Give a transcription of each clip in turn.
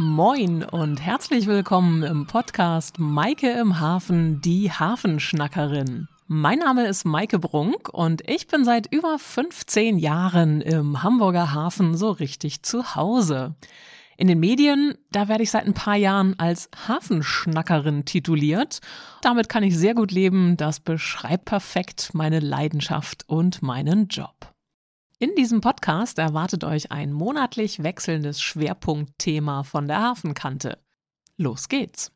Moin und herzlich willkommen im Podcast Maike im Hafen, die Hafenschnackerin. Mein Name ist Maike Brunk und ich bin seit über 15 Jahren im Hamburger Hafen so richtig zu Hause. In den Medien, da werde ich seit ein paar Jahren als Hafenschnackerin tituliert. Damit kann ich sehr gut leben, das beschreibt perfekt meine Leidenschaft und meinen Job. In diesem Podcast erwartet euch ein monatlich wechselndes Schwerpunktthema von der Hafenkante. Los geht's!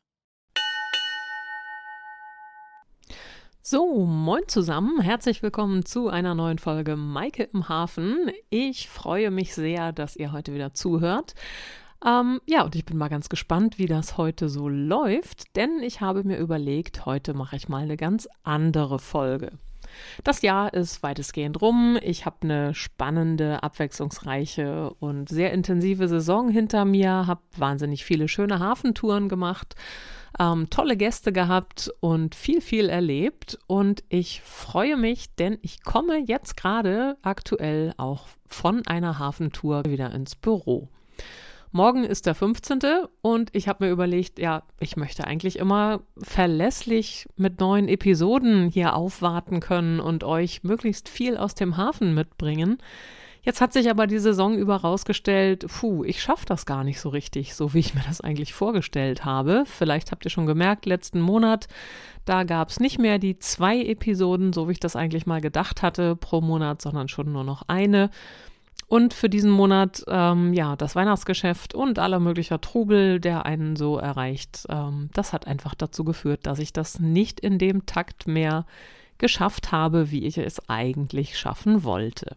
So, moin zusammen, herzlich willkommen zu einer neuen Folge Maike im Hafen. Ich freue mich sehr, dass ihr heute wieder zuhört. Ähm, ja, und ich bin mal ganz gespannt, wie das heute so läuft, denn ich habe mir überlegt, heute mache ich mal eine ganz andere Folge. Das Jahr ist weitestgehend rum. Ich habe eine spannende, abwechslungsreiche und sehr intensive Saison hinter mir, habe wahnsinnig viele schöne Hafentouren gemacht, ähm, tolle Gäste gehabt und viel, viel erlebt. Und ich freue mich, denn ich komme jetzt gerade aktuell auch von einer Hafentour wieder ins Büro. Morgen ist der 15. und ich habe mir überlegt, ja, ich möchte eigentlich immer verlässlich mit neuen Episoden hier aufwarten können und euch möglichst viel aus dem Hafen mitbringen. Jetzt hat sich aber die Saison über rausgestellt, puh, ich schaffe das gar nicht so richtig, so wie ich mir das eigentlich vorgestellt habe. Vielleicht habt ihr schon gemerkt, letzten Monat, da gab es nicht mehr die zwei Episoden, so wie ich das eigentlich mal gedacht hatte, pro Monat, sondern schon nur noch eine. Und für diesen Monat, ähm, ja, das Weihnachtsgeschäft und aller möglicher Trubel, der einen so erreicht, ähm, das hat einfach dazu geführt, dass ich das nicht in dem Takt mehr geschafft habe, wie ich es eigentlich schaffen wollte.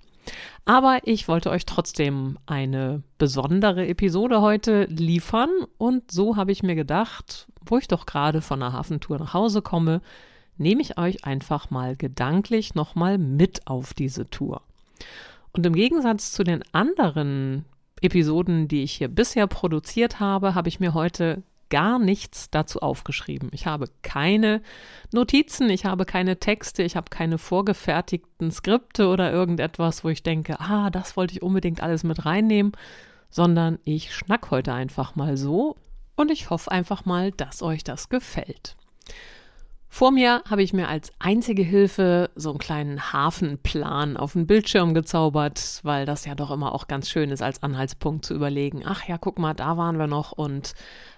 Aber ich wollte euch trotzdem eine besondere Episode heute liefern und so habe ich mir gedacht, wo ich doch gerade von der Hafentour nach Hause komme, nehme ich euch einfach mal gedanklich nochmal mit auf diese Tour. Und im Gegensatz zu den anderen Episoden, die ich hier bisher produziert habe, habe ich mir heute gar nichts dazu aufgeschrieben. Ich habe keine Notizen, ich habe keine Texte, ich habe keine vorgefertigten Skripte oder irgendetwas, wo ich denke, ah, das wollte ich unbedingt alles mit reinnehmen, sondern ich schnack heute einfach mal so und ich hoffe einfach mal, dass euch das gefällt. Vor mir habe ich mir als einzige Hilfe so einen kleinen Hafenplan auf den Bildschirm gezaubert, weil das ja doch immer auch ganz schön ist, als Anhaltspunkt zu überlegen, ach ja, guck mal, da waren wir noch und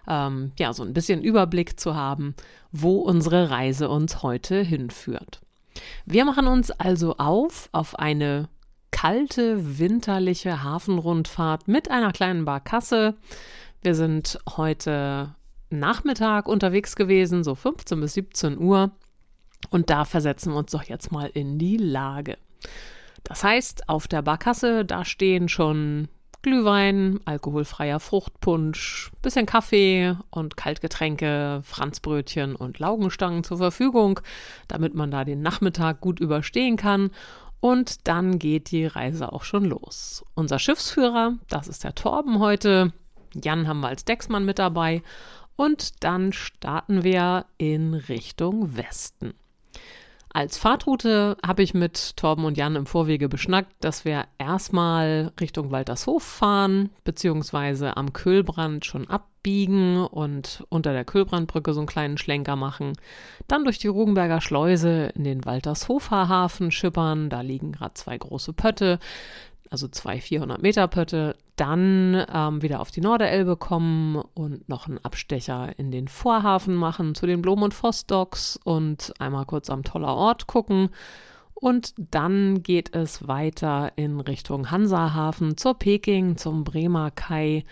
ähm, ja, so ein bisschen Überblick zu haben, wo unsere Reise uns heute hinführt. Wir machen uns also auf auf eine kalte, winterliche Hafenrundfahrt mit einer kleinen Barkasse. Wir sind heute Nachmittag unterwegs gewesen, so 15 bis 17 Uhr. Und da versetzen wir uns doch jetzt mal in die Lage. Das heißt, auf der Barkasse, da stehen schon Glühwein, alkoholfreier Fruchtpunsch, bisschen Kaffee und Kaltgetränke, Franzbrötchen und Laugenstangen zur Verfügung, damit man da den Nachmittag gut überstehen kann. Und dann geht die Reise auch schon los. Unser Schiffsführer, das ist der Torben heute. Jan haben wir als Decksmann mit dabei. Und dann starten wir in Richtung Westen. Als Fahrtroute habe ich mit Torben und Jan im Vorwege beschnackt, dass wir erstmal Richtung Waltershof fahren, beziehungsweise am Köhlbrand schon abbiegen und unter der Köhlbrandbrücke so einen kleinen Schlenker machen. Dann durch die Rugenberger Schleuse in den Waltershofer Hafen schippern. Da liegen gerade zwei große Pötte also zwei 400 Meter Pötte, dann ähm, wieder auf die Norderelbe kommen und noch einen Abstecher in den Vorhafen machen zu den Blom- und Voss-Docks und einmal kurz am toller Ort gucken. Und dann geht es weiter in Richtung Hansahafen zur Peking, zum Bremer Kai,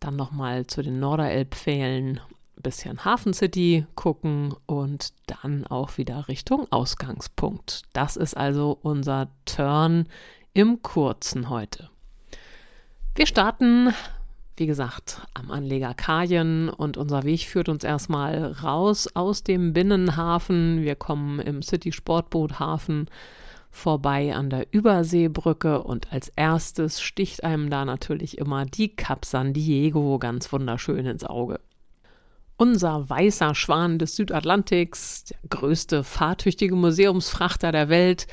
dann nochmal zu den Norderelbpfählen, bisschen Hafen City gucken und dann auch wieder Richtung Ausgangspunkt. Das ist also unser Turn im Kurzen heute. Wir starten, wie gesagt, am Anleger Kajen und unser Weg führt uns erstmal raus aus dem Binnenhafen. Wir kommen im City Sportboothafen vorbei an der Überseebrücke und als erstes sticht einem da natürlich immer die Cap San Diego ganz wunderschön ins Auge. Unser weißer Schwan des Südatlantiks, der größte fahrtüchtige Museumsfrachter der Welt,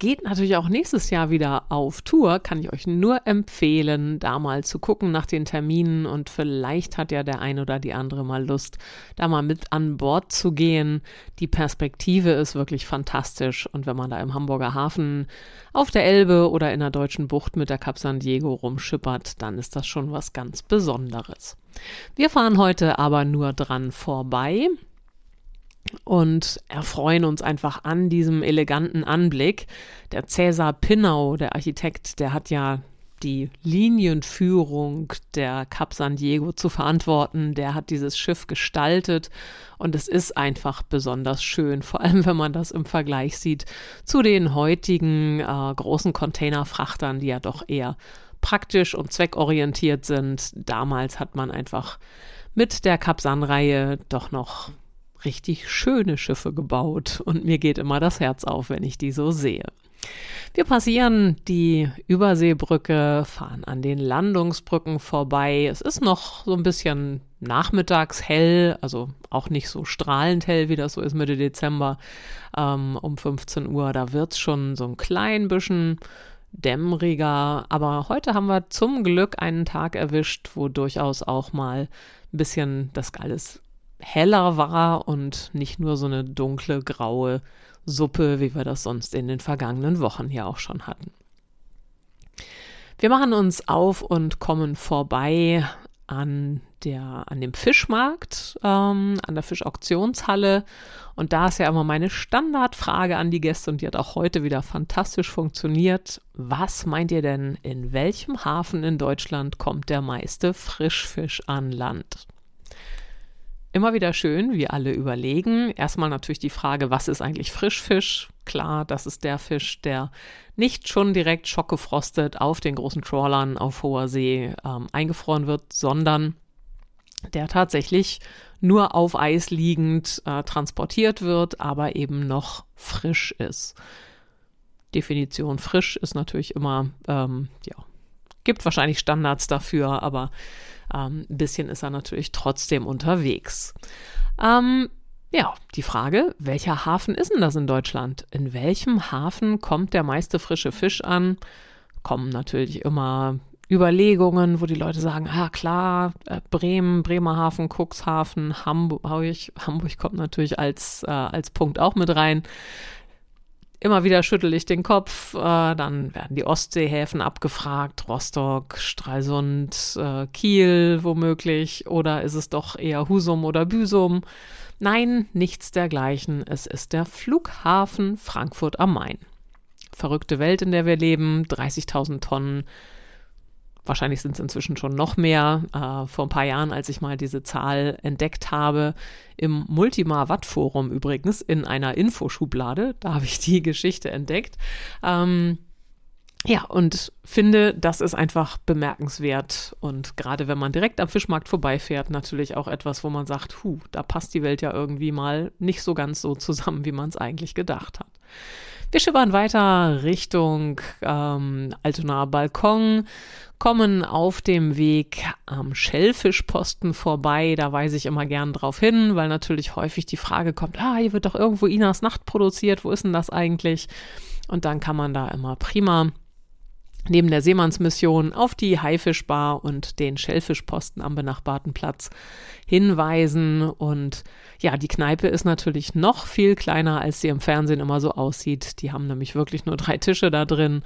geht natürlich auch nächstes Jahr wieder auf Tour. Kann ich euch nur empfehlen, da mal zu gucken nach den Terminen und vielleicht hat ja der ein oder die andere mal Lust, da mal mit an Bord zu gehen. Die Perspektive ist wirklich fantastisch und wenn man da im Hamburger Hafen auf der Elbe oder in der deutschen Bucht mit der Cap San Diego rumschippert, dann ist das schon was ganz Besonderes. Wir fahren heute aber nur dran vorbei und erfreuen uns einfach an diesem eleganten Anblick. Der Cäsar Pinnau, der Architekt, der hat ja die Linienführung der Cap San Diego zu verantworten. Der hat dieses Schiff gestaltet und es ist einfach besonders schön, vor allem wenn man das im Vergleich sieht zu den heutigen äh, großen Containerfrachtern, die ja doch eher praktisch und zweckorientiert sind. Damals hat man einfach mit der Cap San-Reihe doch noch richtig schöne Schiffe gebaut und mir geht immer das Herz auf, wenn ich die so sehe. Wir passieren die Überseebrücke, fahren an den Landungsbrücken vorbei. Es ist noch so ein bisschen nachmittags hell, also auch nicht so strahlend hell, wie das so ist Mitte Dezember ähm, um 15 Uhr. Da wird es schon so ein klein bisschen dämmeriger. Aber heute haben wir zum Glück einen Tag erwischt, wo durchaus auch mal ein bisschen das alles heller war und nicht nur so eine dunkle, graue Suppe, wie wir das sonst in den vergangenen Wochen hier auch schon hatten. Wir machen uns auf und kommen vorbei an, der, an dem Fischmarkt, ähm, an der Fischauktionshalle. Und da ist ja immer meine Standardfrage an die Gäste und die hat auch heute wieder fantastisch funktioniert. Was meint ihr denn, in welchem Hafen in Deutschland kommt der meiste Frischfisch an Land? Immer wieder schön, wie alle überlegen. Erstmal natürlich die Frage, was ist eigentlich Frischfisch? Klar, das ist der Fisch, der nicht schon direkt schockgefrostet auf den großen Trawlern auf hoher See ähm, eingefroren wird, sondern der tatsächlich nur auf Eis liegend äh, transportiert wird, aber eben noch frisch ist. Definition frisch ist natürlich immer, ähm, ja, gibt wahrscheinlich Standards dafür, aber ähm, ein bisschen ist er natürlich trotzdem unterwegs. Ähm, ja, die Frage, welcher Hafen ist denn das in Deutschland? In welchem Hafen kommt der meiste frische Fisch an? Kommen natürlich immer Überlegungen, wo die Leute sagen, ah klar, äh, Bremen, Bremerhaven, Cuxhaven, Hamburg, Hamburg kommt natürlich als, äh, als Punkt auch mit rein. Immer wieder schüttel ich den Kopf, äh, dann werden die Ostseehäfen abgefragt, Rostock, Stralsund, äh, Kiel womöglich, oder ist es doch eher Husum oder Büsum? Nein, nichts dergleichen. Es ist der Flughafen Frankfurt am Main. Verrückte Welt, in der wir leben, 30.000 Tonnen Wahrscheinlich sind es inzwischen schon noch mehr. Äh, vor ein paar Jahren, als ich mal diese Zahl entdeckt habe, im Multimar Watt Forum übrigens, in einer Infoschublade, da habe ich die Geschichte entdeckt. Ähm, ja, und finde, das ist einfach bemerkenswert. Und gerade wenn man direkt am Fischmarkt vorbeifährt, natürlich auch etwas, wo man sagt, hu, da passt die Welt ja irgendwie mal nicht so ganz so zusammen, wie man es eigentlich gedacht hat. Wir schippern weiter Richtung ähm, Altonaer Balkon, kommen auf dem Weg am Schellfischposten vorbei. Da weise ich immer gern drauf hin, weil natürlich häufig die Frage kommt, ah, hier wird doch irgendwo Inas Nacht produziert, wo ist denn das eigentlich? Und dann kann man da immer prima neben der Seemannsmission auf die Haifischbar und den Schellfischposten am benachbarten Platz hinweisen. Und ja, die Kneipe ist natürlich noch viel kleiner, als sie im Fernsehen immer so aussieht. Die haben nämlich wirklich nur drei Tische da drin.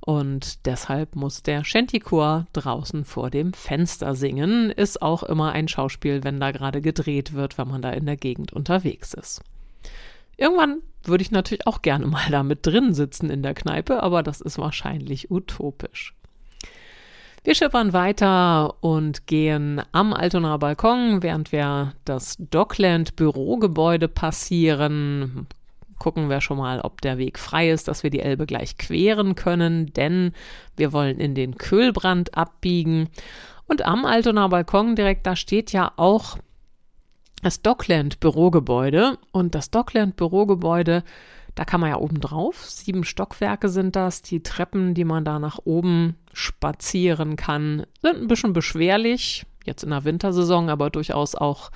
Und deshalb muss der Shantychor draußen vor dem Fenster singen. Ist auch immer ein Schauspiel, wenn da gerade gedreht wird, wenn man da in der Gegend unterwegs ist. Irgendwann würde ich natürlich auch gerne mal da mit drin sitzen in der Kneipe, aber das ist wahrscheinlich utopisch. Wir schippern weiter und gehen am Altonaer Balkon, während wir das Dockland Bürogebäude passieren. Gucken wir schon mal, ob der Weg frei ist, dass wir die Elbe gleich queren können, denn wir wollen in den Köhlbrand abbiegen. Und am Altonaer Balkon direkt, da steht ja auch das Dockland Bürogebäude. Und das Dockland Bürogebäude, da kann man ja oben drauf. Sieben Stockwerke sind das. Die Treppen, die man da nach oben spazieren kann, sind ein bisschen beschwerlich. Jetzt in der Wintersaison, aber durchaus auch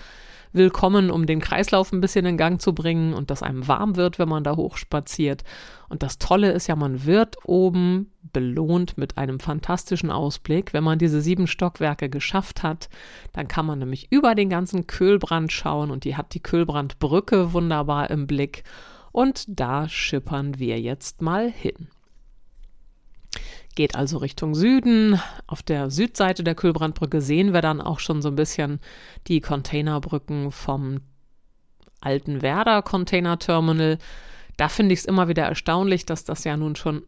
willkommen, um den Kreislauf ein bisschen in Gang zu bringen und dass einem warm wird, wenn man da hochspaziert. Und das Tolle ist ja, man wird oben belohnt mit einem fantastischen Ausblick. Wenn man diese sieben Stockwerke geschafft hat, dann kann man nämlich über den ganzen Köhlbrand schauen und die hat die Köhlbrandbrücke wunderbar im Blick. Und da schippern wir jetzt mal hin. Geht also Richtung Süden. Auf der Südseite der Kühlbrandbrücke sehen wir dann auch schon so ein bisschen die Containerbrücken vom alten Werder Container Terminal. Da finde ich es immer wieder erstaunlich, dass das ja nun schon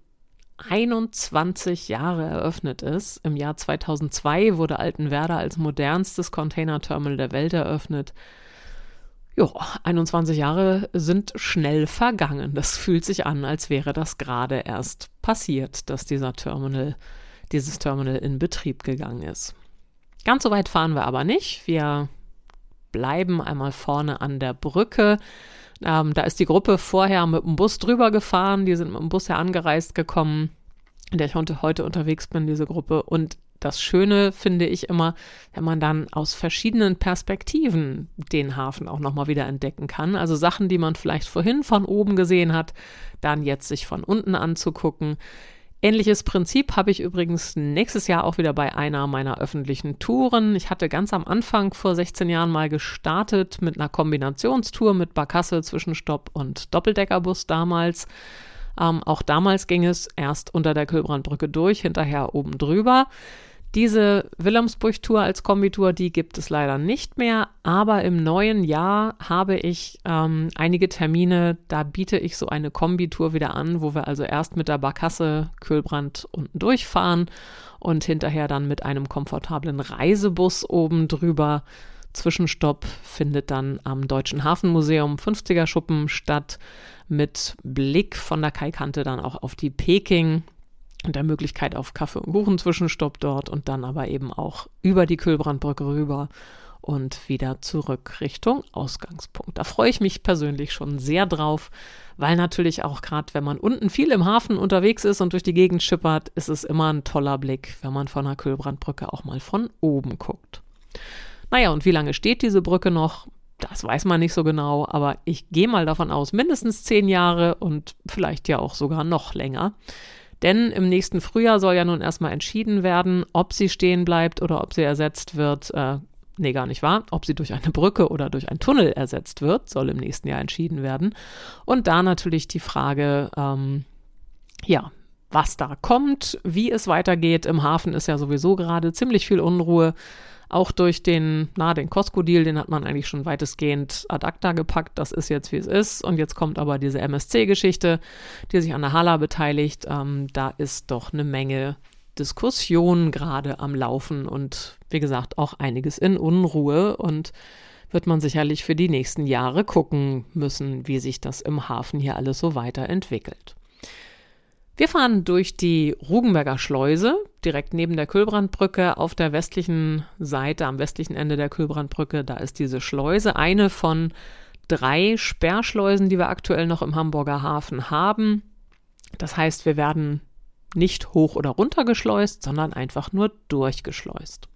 21 Jahre eröffnet ist. Im Jahr 2002 wurde Altenwerder als modernstes Containerterminal der Welt eröffnet. Jo, 21 Jahre sind schnell vergangen. Das fühlt sich an, als wäre das gerade erst passiert, dass dieser Terminal, dieses Terminal in Betrieb gegangen ist. Ganz so weit fahren wir aber nicht. Wir bleiben einmal vorne an der Brücke. Ähm, da ist die Gruppe vorher mit dem Bus drüber gefahren. Die sind mit dem Bus ja angereist gekommen, in der ich heute unterwegs bin, diese Gruppe. Und das Schöne finde ich immer, wenn man dann aus verschiedenen Perspektiven den Hafen auch nochmal wieder entdecken kann. Also Sachen, die man vielleicht vorhin von oben gesehen hat, dann jetzt sich von unten anzugucken. Ähnliches Prinzip habe ich übrigens nächstes Jahr auch wieder bei einer meiner öffentlichen Touren. Ich hatte ganz am Anfang vor 16 Jahren mal gestartet mit einer Kombinationstour mit Barkasse, Zwischenstopp und Doppeldeckerbus damals. Ähm, auch damals ging es erst unter der Kühlbrandbrücke durch, hinterher oben drüber. Diese Wilhelmsburg-Tour als Kombitour, die gibt es leider nicht mehr, aber im neuen Jahr habe ich ähm, einige Termine, da biete ich so eine Kombitour wieder an, wo wir also erst mit der Barkasse Kühlbrand unten durchfahren und hinterher dann mit einem komfortablen Reisebus oben drüber. Zwischenstopp findet dann am Deutschen Hafenmuseum 50er Schuppen statt mit Blick von der Kaikante dann auch auf die Peking und der Möglichkeit auf Kaffee und Kuchen Zwischenstopp dort und dann aber eben auch über die Kühlbrandbrücke rüber und wieder zurück Richtung Ausgangspunkt. Da freue ich mich persönlich schon sehr drauf, weil natürlich auch gerade, wenn man unten viel im Hafen unterwegs ist und durch die Gegend schippert, ist es immer ein toller Blick, wenn man von der Kühlbrandbrücke auch mal von oben guckt. Naja, und wie lange steht diese Brücke noch? Das weiß man nicht so genau, aber ich gehe mal davon aus, mindestens zehn Jahre und vielleicht ja auch sogar noch länger. Denn im nächsten Frühjahr soll ja nun erstmal entschieden werden, ob sie stehen bleibt oder ob sie ersetzt wird. Äh, nee, gar nicht wahr. Ob sie durch eine Brücke oder durch einen Tunnel ersetzt wird, soll im nächsten Jahr entschieden werden. Und da natürlich die Frage, ähm, ja, was da kommt, wie es weitergeht. Im Hafen ist ja sowieso gerade ziemlich viel Unruhe. Auch durch den, na, den Costco-Deal, den hat man eigentlich schon weitestgehend ad acta gepackt. Das ist jetzt, wie es ist. Und jetzt kommt aber diese MSC-Geschichte, die sich an der Hala beteiligt. Ähm, da ist doch eine Menge Diskussion gerade am Laufen und wie gesagt auch einiges in Unruhe und wird man sicherlich für die nächsten Jahre gucken müssen, wie sich das im Hafen hier alles so weiterentwickelt. Wir fahren durch die Rugenberger Schleuse, direkt neben der Kühlbrandbrücke auf der westlichen Seite, am westlichen Ende der Kühlbrandbrücke. Da ist diese Schleuse, eine von drei Sperrschleusen, die wir aktuell noch im Hamburger Hafen haben. Das heißt, wir werden nicht hoch oder runter geschleust, sondern einfach nur durchgeschleust.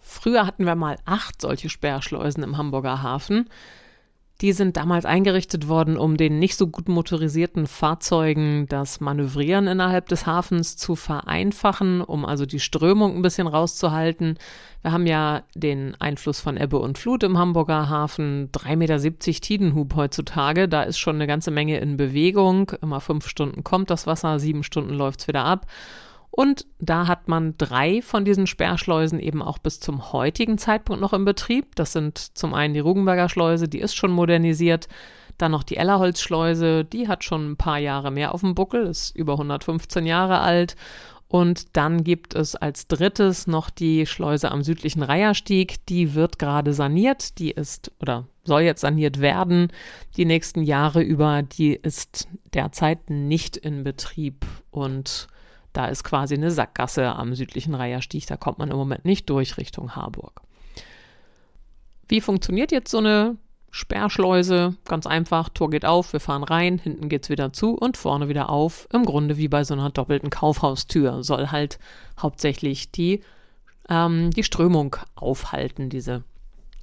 Früher hatten wir mal acht solche Sperrschleusen im Hamburger Hafen. Die sind damals eingerichtet worden, um den nicht so gut motorisierten Fahrzeugen das Manövrieren innerhalb des Hafens zu vereinfachen, um also die Strömung ein bisschen rauszuhalten. Wir haben ja den Einfluss von Ebbe und Flut im Hamburger Hafen, 3,70 Meter Tidenhub heutzutage. Da ist schon eine ganze Menge in Bewegung. Immer fünf Stunden kommt das Wasser, sieben Stunden läuft es wieder ab. Und da hat man drei von diesen Sperrschleusen eben auch bis zum heutigen Zeitpunkt noch im Betrieb. Das sind zum einen die Rugenberger Schleuse, die ist schon modernisiert. Dann noch die Ellerholzschleuse, die hat schon ein paar Jahre mehr auf dem Buckel, ist über 115 Jahre alt. Und dann gibt es als drittes noch die Schleuse am südlichen Reiherstieg. Die wird gerade saniert. Die ist oder soll jetzt saniert werden die nächsten Jahre über. Die ist derzeit nicht in Betrieb und da ist quasi eine Sackgasse am südlichen Reiherstieg, da kommt man im Moment nicht durch Richtung Harburg. Wie funktioniert jetzt so eine Sperrschleuse? Ganz einfach, Tor geht auf, wir fahren rein, hinten geht es wieder zu und vorne wieder auf. Im Grunde wie bei so einer doppelten Kaufhaustür. Soll halt hauptsächlich die, ähm, die Strömung aufhalten, diese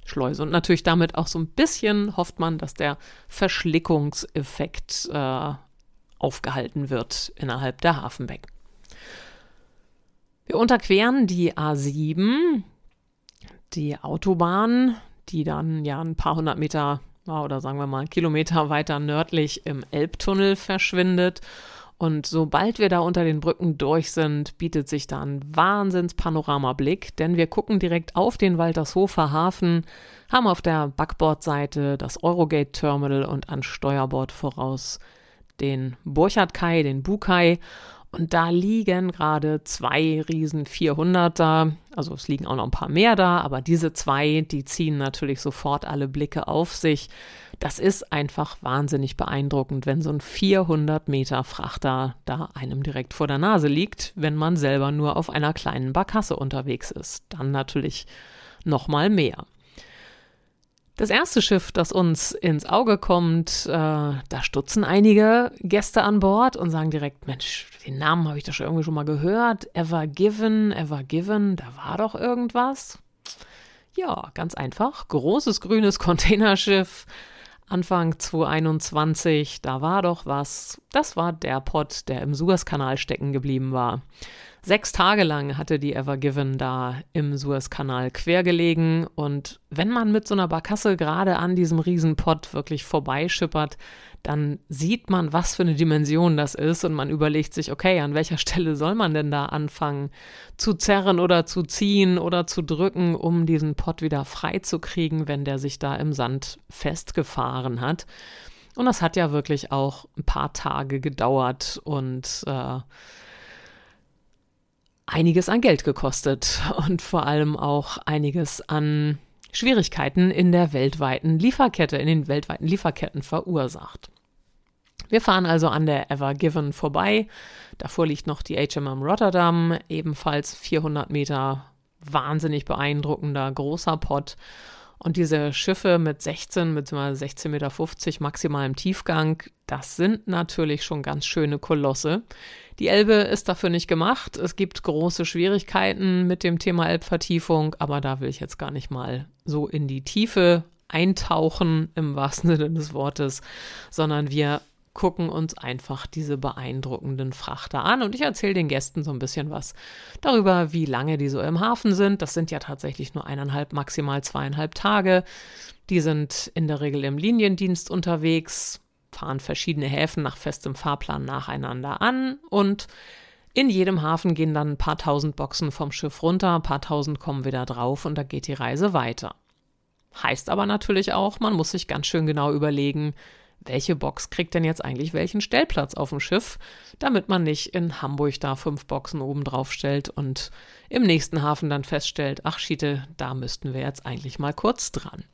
Schleuse. Und natürlich damit auch so ein bisschen hofft man, dass der Verschlickungseffekt äh, aufgehalten wird innerhalb der Hafenbecken. Wir unterqueren die A7, die Autobahn, die dann ja ein paar hundert Meter oder sagen wir mal Kilometer weiter nördlich im Elbtunnel verschwindet. Und sobald wir da unter den Brücken durch sind, bietet sich da ein Wahnsinns-Panoramablick, denn wir gucken direkt auf den Waltershofer Hafen, haben auf der Backbordseite das Eurogate-Terminal und an Steuerbord voraus den Burchard-Kai, den Bukai und da liegen gerade zwei riesen 400er, also es liegen auch noch ein paar mehr da, aber diese zwei, die ziehen natürlich sofort alle Blicke auf sich. Das ist einfach wahnsinnig beeindruckend, wenn so ein 400 Meter Frachter da einem direkt vor der Nase liegt, wenn man selber nur auf einer kleinen Barkasse unterwegs ist. Dann natürlich noch mal mehr. Das erste Schiff, das uns ins Auge kommt, äh, da stutzen einige Gäste an Bord und sagen direkt, Mensch, den Namen habe ich doch schon irgendwie schon mal gehört. Ever Given, Ever Given, da war doch irgendwas. Ja, ganz einfach. Großes grünes Containerschiff. Anfang 2021, da war doch was. Das war der Pott, der im Suezkanal stecken geblieben war. Sechs Tage lang hatte die Ever Given da im Suezkanal quergelegen. Und wenn man mit so einer Barkasse gerade an diesem Riesenpott wirklich vorbeischippert, dann sieht man, was für eine Dimension das ist. Und man überlegt sich, okay, an welcher Stelle soll man denn da anfangen? Zu zerren oder zu ziehen oder zu drücken, um diesen Pott wieder frei zu kriegen, wenn der sich da im Sand festgefahren hat. Und das hat ja wirklich auch ein paar Tage gedauert. Und äh, einiges an Geld gekostet und vor allem auch einiges an Schwierigkeiten in der weltweiten Lieferkette, in den weltweiten Lieferketten verursacht. Wir fahren also an der Ever Given vorbei. Davor liegt noch die HMM Rotterdam, ebenfalls 400 Meter wahnsinnig beeindruckender großer Pott. Und diese Schiffe mit 16 bzw. 16,50 Meter maximalem Tiefgang, das sind natürlich schon ganz schöne Kolosse. Die Elbe ist dafür nicht gemacht. Es gibt große Schwierigkeiten mit dem Thema Elbvertiefung, aber da will ich jetzt gar nicht mal so in die Tiefe eintauchen im wahrsten Sinne des Wortes, sondern wir gucken uns einfach diese beeindruckenden Frachter an und ich erzähle den Gästen so ein bisschen was darüber, wie lange die so im Hafen sind. Das sind ja tatsächlich nur eineinhalb, maximal zweieinhalb Tage. Die sind in der Regel im Liniendienst unterwegs, fahren verschiedene Häfen nach festem Fahrplan nacheinander an und in jedem Hafen gehen dann ein paar tausend Boxen vom Schiff runter, ein paar tausend kommen wieder drauf und da geht die Reise weiter. Heißt aber natürlich auch, man muss sich ganz schön genau überlegen, welche Box kriegt denn jetzt eigentlich welchen Stellplatz auf dem Schiff, damit man nicht in Hamburg da fünf Boxen oben drauf stellt und im nächsten Hafen dann feststellt, ach Schiete, da müssten wir jetzt eigentlich mal kurz dran.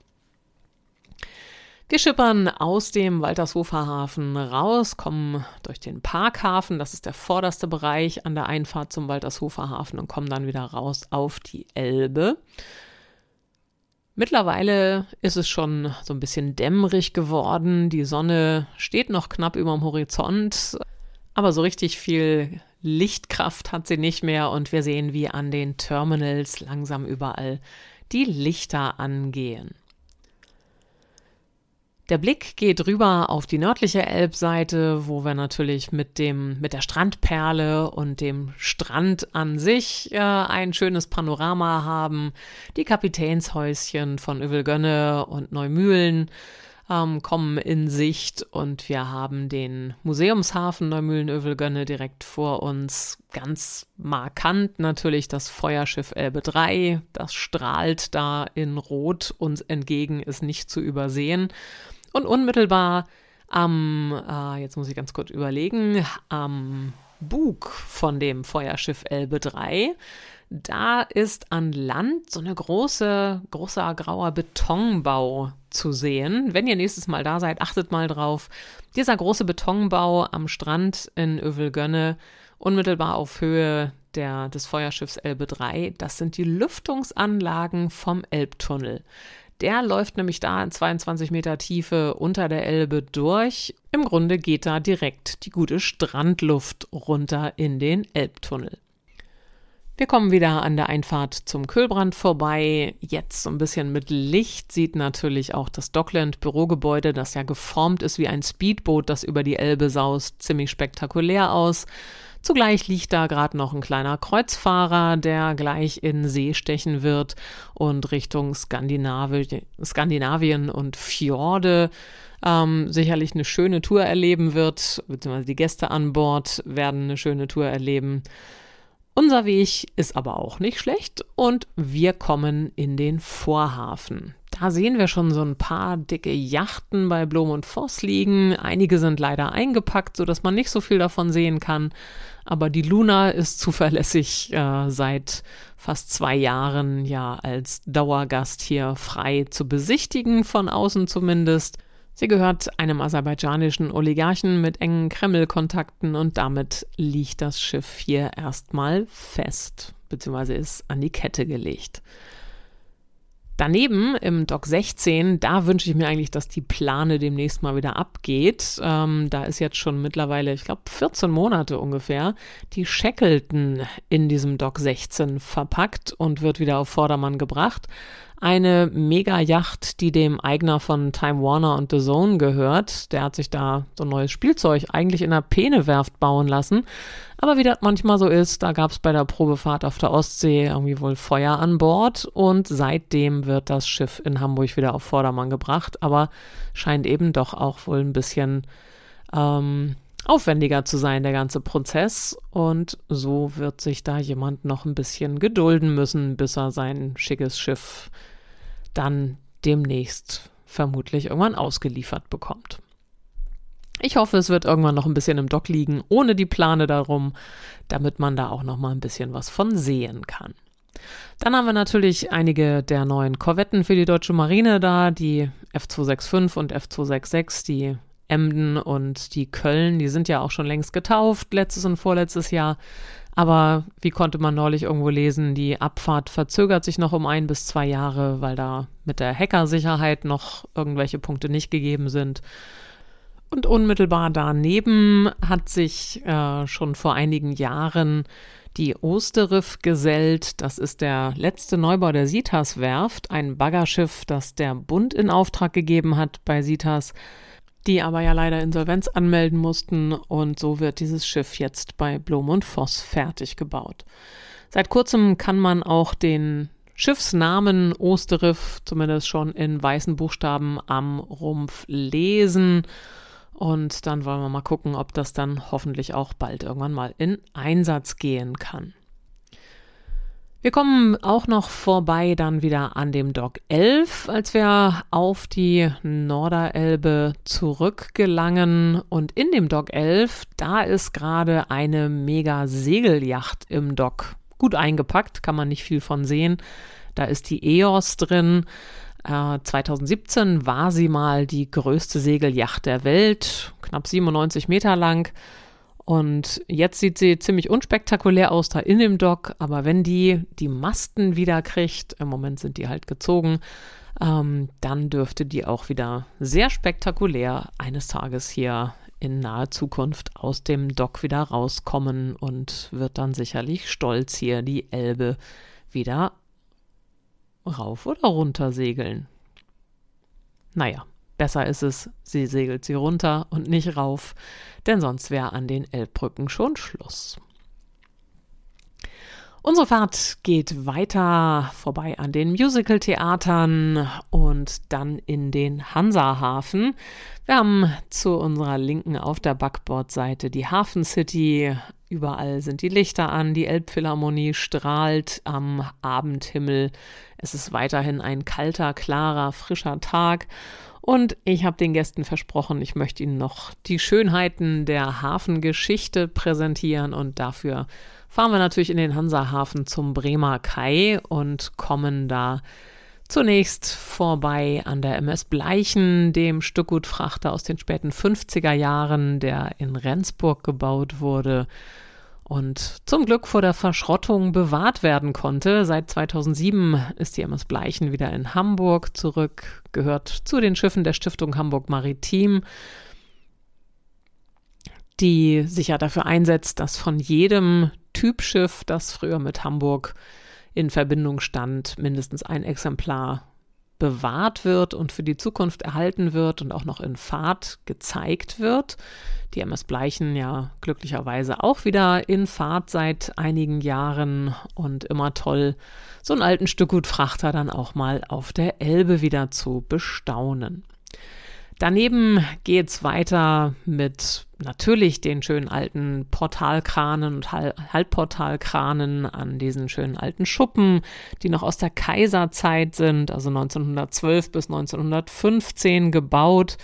Wir schippern aus dem Waltershofer Hafen raus, kommen durch den Parkhafen, das ist der vorderste Bereich an der Einfahrt zum Waltershofer Hafen und kommen dann wieder raus auf die Elbe. Mittlerweile ist es schon so ein bisschen dämmerig geworden. Die Sonne steht noch knapp über dem Horizont, aber so richtig viel Lichtkraft hat sie nicht mehr und wir sehen, wie an den Terminals langsam überall die Lichter angehen. Der Blick geht rüber auf die nördliche Elbseite, wo wir natürlich mit dem, mit der Strandperle und dem Strand an sich äh, ein schönes Panorama haben. Die Kapitänshäuschen von Övelgönne und Neumühlen ähm, kommen in Sicht und wir haben den Museumshafen Neumühlen-Övelgönne direkt vor uns. Ganz markant natürlich das Feuerschiff Elbe 3. Das strahlt da in Rot uns entgegen, ist nicht zu übersehen. Und unmittelbar am, äh, jetzt muss ich ganz kurz überlegen, am Bug von dem Feuerschiff Elbe 3, da ist an Land so eine große, großer grauer Betonbau zu sehen. Wenn ihr nächstes Mal da seid, achtet mal drauf. Dieser große Betonbau am Strand in Övelgönne, unmittelbar auf Höhe der, des Feuerschiffs Elbe 3, das sind die Lüftungsanlagen vom Elbtunnel. Der läuft nämlich da in 22 Meter Tiefe unter der Elbe durch. Im Grunde geht da direkt die gute Strandluft runter in den Elbtunnel. Wir kommen wieder an der Einfahrt zum Kühlbrand vorbei. Jetzt so ein bisschen mit Licht sieht natürlich auch das Dockland Bürogebäude, das ja geformt ist wie ein Speedboot, das über die Elbe saust, ziemlich spektakulär aus. Zugleich liegt da gerade noch ein kleiner Kreuzfahrer, der gleich in See stechen wird und Richtung Skandinavi Skandinavien und Fjorde ähm, sicherlich eine schöne Tour erleben wird, beziehungsweise die Gäste an Bord werden eine schöne Tour erleben. Unser Weg ist aber auch nicht schlecht und wir kommen in den Vorhafen. Da sehen wir schon so ein paar dicke Yachten bei Blom und Voss liegen. Einige sind leider eingepackt, sodass man nicht so viel davon sehen kann. Aber die Luna ist zuverlässig äh, seit fast zwei Jahren ja als Dauergast hier frei zu besichtigen, von außen zumindest. Sie gehört einem aserbaidschanischen Oligarchen mit engen Kreml-Kontakten und damit liegt das Schiff hier erstmal fest, beziehungsweise ist an die Kette gelegt. Daneben im Dock 16, da wünsche ich mir eigentlich, dass die Plane demnächst mal wieder abgeht. Ähm, da ist jetzt schon mittlerweile, ich glaube, 14 Monate ungefähr, die Shackleton in diesem Dock 16 verpackt und wird wieder auf Vordermann gebracht eine Mega-Yacht, die dem Eigner von Time Warner und The Zone gehört. Der hat sich da so ein neues Spielzeug eigentlich in einer Penewerft bauen lassen. Aber wie das manchmal so ist, da gab es bei der Probefahrt auf der Ostsee irgendwie wohl Feuer an Bord und seitdem wird das Schiff in Hamburg wieder auf Vordermann gebracht, aber scheint eben doch auch wohl ein bisschen ähm, aufwendiger zu sein, der ganze Prozess. Und so wird sich da jemand noch ein bisschen gedulden müssen, bis er sein schickes Schiff dann demnächst vermutlich irgendwann ausgeliefert bekommt. Ich hoffe, es wird irgendwann noch ein bisschen im Dock liegen, ohne die Plane darum, damit man da auch noch mal ein bisschen was von sehen kann. Dann haben wir natürlich einige der neuen Korvetten für die deutsche Marine da, die F265 und F266, die Emden und die Köln, die sind ja auch schon längst getauft, letztes und vorletztes Jahr. Aber wie konnte man neulich irgendwo lesen, die Abfahrt verzögert sich noch um ein bis zwei Jahre, weil da mit der Hackersicherheit noch irgendwelche Punkte nicht gegeben sind. Und unmittelbar daneben hat sich äh, schon vor einigen Jahren die Osterriff gesellt. Das ist der letzte Neubau der Sitas Werft, ein Baggerschiff, das der Bund in Auftrag gegeben hat bei Sitas die aber ja leider Insolvenz anmelden mussten und so wird dieses Schiff jetzt bei Blom und Voss fertig gebaut. Seit kurzem kann man auch den Schiffsnamen Osterriff zumindest schon in weißen Buchstaben am Rumpf lesen. Und dann wollen wir mal gucken, ob das dann hoffentlich auch bald irgendwann mal in Einsatz gehen kann. Wir kommen auch noch vorbei dann wieder an dem Dock 11, als wir auf die Norderelbe zurückgelangen. Und in dem Dock 11, da ist gerade eine mega Segelyacht im Dock. Gut eingepackt, kann man nicht viel von sehen. Da ist die EOS drin. Äh, 2017 war sie mal die größte Segelyacht der Welt, knapp 97 Meter lang. Und jetzt sieht sie ziemlich unspektakulär aus da in dem Dock, aber wenn die die Masten wieder kriegt, im Moment sind die halt gezogen, ähm, dann dürfte die auch wieder sehr spektakulär eines Tages hier in naher Zukunft aus dem Dock wieder rauskommen und wird dann sicherlich stolz hier die Elbe wieder rauf oder runter segeln. Naja, Besser ist es, sie segelt sie runter und nicht rauf, denn sonst wäre an den Elbbrücken schon Schluss. Unsere Fahrt geht weiter vorbei an den Musical-Theatern und dann in den Hansahafen. Wir haben zu unserer Linken auf der Backbordseite die Hafen City. Überall sind die Lichter an, die Elbphilharmonie strahlt am Abendhimmel. Es ist weiterhin ein kalter, klarer, frischer Tag und ich habe den Gästen versprochen, ich möchte ihnen noch die Schönheiten der Hafengeschichte präsentieren. Und dafür fahren wir natürlich in den Hansahafen zum Bremer Kai und kommen da zunächst vorbei an der MS Bleichen, dem Stückgutfrachter aus den späten 50er Jahren, der in Rendsburg gebaut wurde und zum Glück vor der Verschrottung bewahrt werden konnte. Seit 2007 ist die MS Bleichen wieder in Hamburg zurück, gehört zu den Schiffen der Stiftung Hamburg Maritim, die sich ja dafür einsetzt, dass von jedem Typschiff, das früher mit Hamburg in Verbindung stand, mindestens ein Exemplar bewahrt wird und für die Zukunft erhalten wird und auch noch in Fahrt gezeigt wird. Die MS Bleichen ja glücklicherweise auch wieder in Fahrt seit einigen Jahren und immer toll, so einen alten Stückgutfrachter dann auch mal auf der Elbe wieder zu bestaunen. Daneben geht es weiter mit natürlich den schönen alten Portalkranen und Halbportalkranen an diesen schönen alten Schuppen, die noch aus der Kaiserzeit sind, also 1912 bis 1915 gebaut.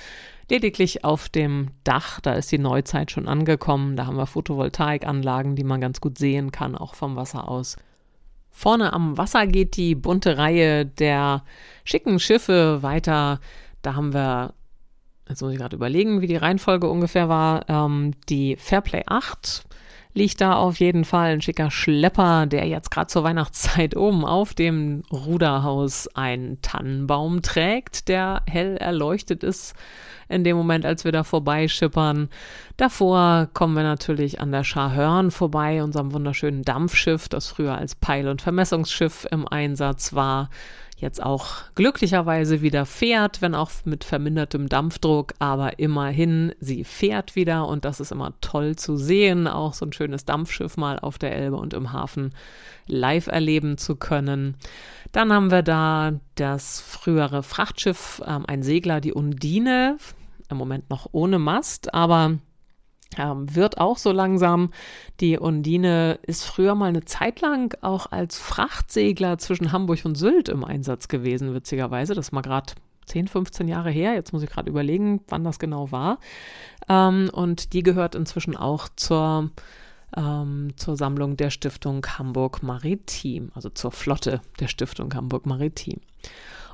Lediglich auf dem Dach, da ist die Neuzeit schon angekommen. Da haben wir Photovoltaikanlagen, die man ganz gut sehen kann, auch vom Wasser aus. Vorne am Wasser geht die bunte Reihe der schicken Schiffe weiter. Da haben wir jetzt muss ich gerade überlegen, wie die Reihenfolge ungefähr war. Ähm, die Fairplay 8 liegt da auf jeden Fall ein schicker Schlepper, der jetzt gerade zur Weihnachtszeit oben auf dem Ruderhaus einen Tannenbaum trägt, der hell erleuchtet ist in dem Moment, als wir da vorbeischippern. Davor kommen wir natürlich an der Schahörn vorbei, unserem wunderschönen Dampfschiff, das früher als Peil- und Vermessungsschiff im Einsatz war jetzt auch glücklicherweise wieder fährt, wenn auch mit vermindertem Dampfdruck, aber immerhin, sie fährt wieder und das ist immer toll zu sehen, auch so ein schönes Dampfschiff mal auf der Elbe und im Hafen live erleben zu können. Dann haben wir da das frühere Frachtschiff, ähm, ein Segler, die Undine, im Moment noch ohne Mast, aber ähm, wird auch so langsam. Die Undine ist früher mal eine Zeit lang auch als Frachtsegler zwischen Hamburg und Sylt im Einsatz gewesen, witzigerweise. Das mal gerade 10, 15 Jahre her. Jetzt muss ich gerade überlegen, wann das genau war. Ähm, und die gehört inzwischen auch zur, ähm, zur Sammlung der Stiftung Hamburg Maritim, also zur Flotte der Stiftung Hamburg Maritim.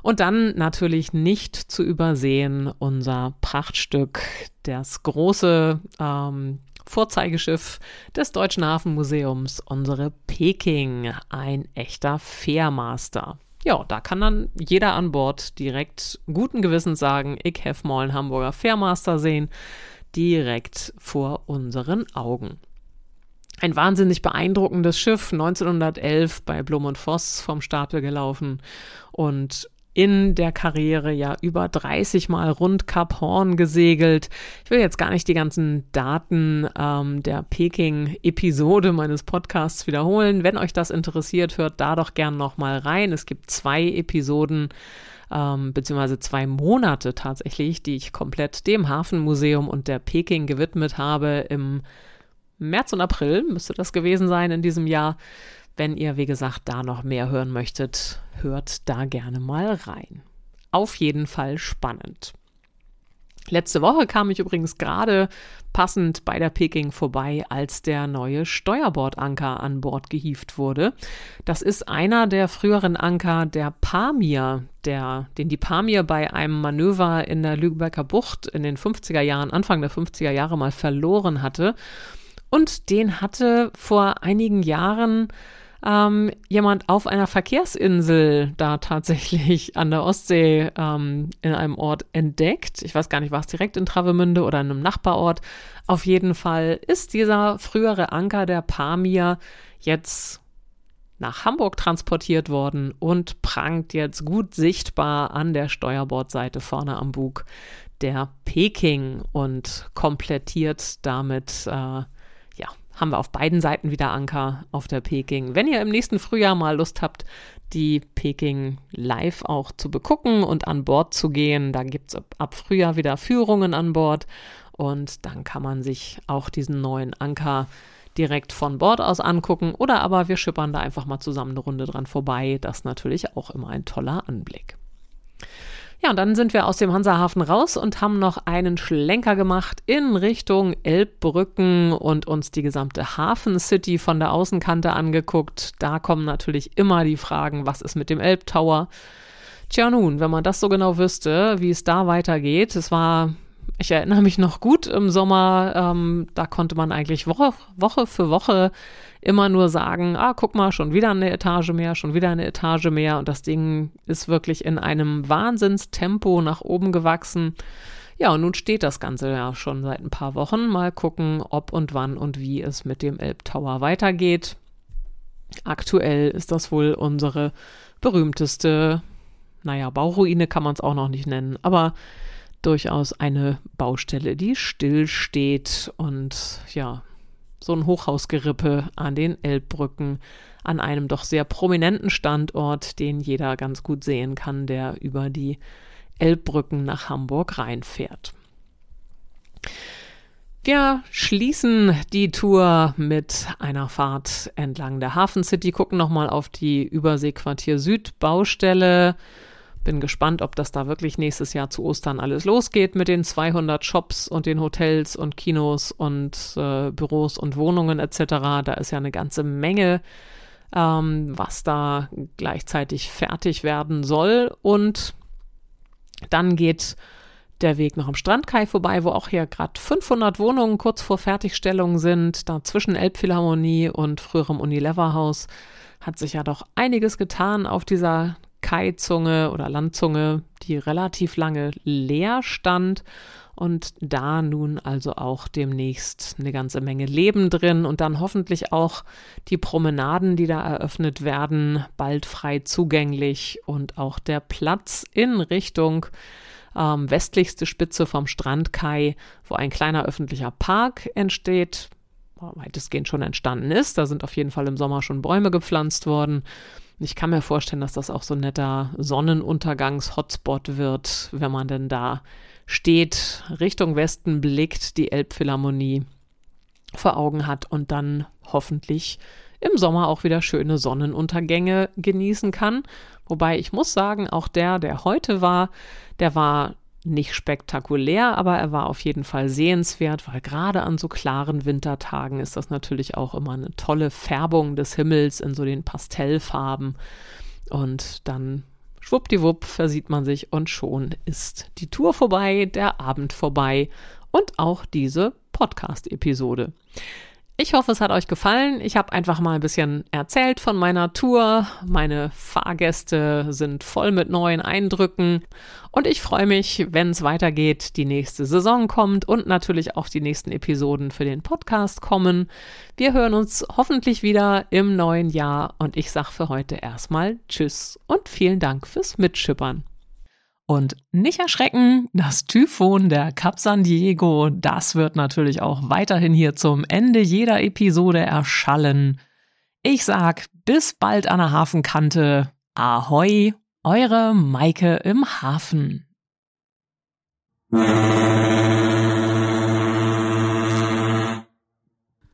Und dann natürlich nicht zu übersehen unser Prachtstück, das große ähm, Vorzeigeschiff des Deutschen Hafenmuseums, unsere Peking, ein echter Fairmaster. Ja, da kann dann jeder an Bord direkt guten Gewissens sagen, ich habe mal einen Hamburger Fairmaster sehen, direkt vor unseren Augen. Ein wahnsinnig beeindruckendes Schiff, 1911 bei Blum und Voss vom Stapel gelaufen und in der Karriere ja über 30 Mal rund Kap Horn gesegelt. Ich will jetzt gar nicht die ganzen Daten ähm, der Peking-Episode meines Podcasts wiederholen. Wenn euch das interessiert, hört da doch gern noch mal rein. Es gibt zwei Episoden ähm, beziehungsweise zwei Monate tatsächlich, die ich komplett dem Hafenmuseum und der Peking gewidmet habe. Im März und April müsste das gewesen sein in diesem Jahr. Wenn ihr, wie gesagt, da noch mehr hören möchtet, hört da gerne mal rein. Auf jeden Fall spannend. Letzte Woche kam ich übrigens gerade passend bei der Peking vorbei, als der neue Steuerbordanker an Bord gehievt wurde. Das ist einer der früheren Anker der Pamir, der, den die Pamir bei einem Manöver in der Lübecker Bucht in den 50er Jahren, Anfang der 50er Jahre mal verloren hatte. Und den hatte vor einigen Jahren ähm, jemand auf einer Verkehrsinsel da tatsächlich an der Ostsee ähm, in einem Ort entdeckt. Ich weiß gar nicht, war es direkt in Travemünde oder in einem Nachbarort. Auf jeden Fall ist dieser frühere Anker der Pamir jetzt nach Hamburg transportiert worden und prangt jetzt gut sichtbar an der Steuerbordseite vorne am Bug der Peking und komplettiert damit äh, haben wir auf beiden Seiten wieder Anker auf der Peking. Wenn ihr im nächsten Frühjahr mal Lust habt, die Peking live auch zu begucken und an Bord zu gehen, da gibt es ab Frühjahr wieder Führungen an Bord und dann kann man sich auch diesen neuen Anker direkt von Bord aus angucken oder aber wir schippern da einfach mal zusammen eine Runde dran vorbei. Das ist natürlich auch immer ein toller Anblick. Ja, und dann sind wir aus dem Hansahafen raus und haben noch einen Schlenker gemacht in Richtung Elbbrücken und uns die gesamte Hafen City von der Außenkante angeguckt. Da kommen natürlich immer die Fragen, was ist mit dem Elbtower? Tja nun, wenn man das so genau wüsste, wie es da weitergeht, es war ich erinnere mich noch gut im Sommer, ähm, da konnte man eigentlich Woche, Woche für Woche immer nur sagen, ah, guck mal, schon wieder eine Etage mehr, schon wieder eine Etage mehr. Und das Ding ist wirklich in einem Wahnsinnstempo nach oben gewachsen. Ja, und nun steht das Ganze ja schon seit ein paar Wochen. Mal gucken, ob und wann und wie es mit dem Elbtower weitergeht. Aktuell ist das wohl unsere berühmteste, naja, Bauruine kann man es auch noch nicht nennen, aber durchaus eine Baustelle, die stillsteht und ja, so ein Hochhausgerippe an den Elbbrücken an einem doch sehr prominenten Standort, den jeder ganz gut sehen kann, der über die Elbbrücken nach Hamburg reinfährt. Wir schließen die Tour mit einer Fahrt entlang der Hafen City, gucken nochmal auf die Überseequartier Süd Baustelle. Bin gespannt, ob das da wirklich nächstes Jahr zu Ostern alles losgeht mit den 200 Shops und den Hotels und Kinos und äh, Büros und Wohnungen etc. Da ist ja eine ganze Menge, ähm, was da gleichzeitig fertig werden soll. Und dann geht der Weg noch am Strandkai vorbei, wo auch hier gerade 500 Wohnungen kurz vor Fertigstellung sind. Da zwischen Elbphilharmonie und früherem Unilever-Haus hat sich ja doch einiges getan auf dieser Kaizunge oder Landzunge, die relativ lange leer stand und da nun also auch demnächst eine ganze Menge Leben drin und dann hoffentlich auch die Promenaden, die da eröffnet werden, bald frei zugänglich und auch der Platz in Richtung ähm, westlichste Spitze vom Strandkai, wo ein kleiner öffentlicher Park entsteht, weitestgehend schon entstanden ist. Da sind auf jeden Fall im Sommer schon Bäume gepflanzt worden. Ich kann mir vorstellen, dass das auch so ein netter Sonnenuntergangs-Hotspot wird, wenn man denn da steht, Richtung Westen blickt, die Elbphilharmonie vor Augen hat und dann hoffentlich im Sommer auch wieder schöne Sonnenuntergänge genießen kann. Wobei ich muss sagen, auch der, der heute war, der war nicht spektakulär, aber er war auf jeden Fall sehenswert, weil gerade an so klaren Wintertagen ist das natürlich auch immer eine tolle Färbung des Himmels in so den Pastellfarben. Und dann schwuppdiwupp versieht man sich und schon ist die Tour vorbei, der Abend vorbei und auch diese Podcast-Episode. Ich hoffe, es hat euch gefallen. Ich habe einfach mal ein bisschen erzählt von meiner Tour. Meine Fahrgäste sind voll mit neuen Eindrücken. Und ich freue mich, wenn es weitergeht, die nächste Saison kommt und natürlich auch die nächsten Episoden für den Podcast kommen. Wir hören uns hoffentlich wieder im neuen Jahr. Und ich sage für heute erstmal Tschüss und vielen Dank fürs Mitschippern. Und nicht erschrecken, das Typhon der Cap San Diego, das wird natürlich auch weiterhin hier zum Ende jeder Episode erschallen. Ich sag bis bald an der Hafenkante. Ahoi, eure Maike im Hafen.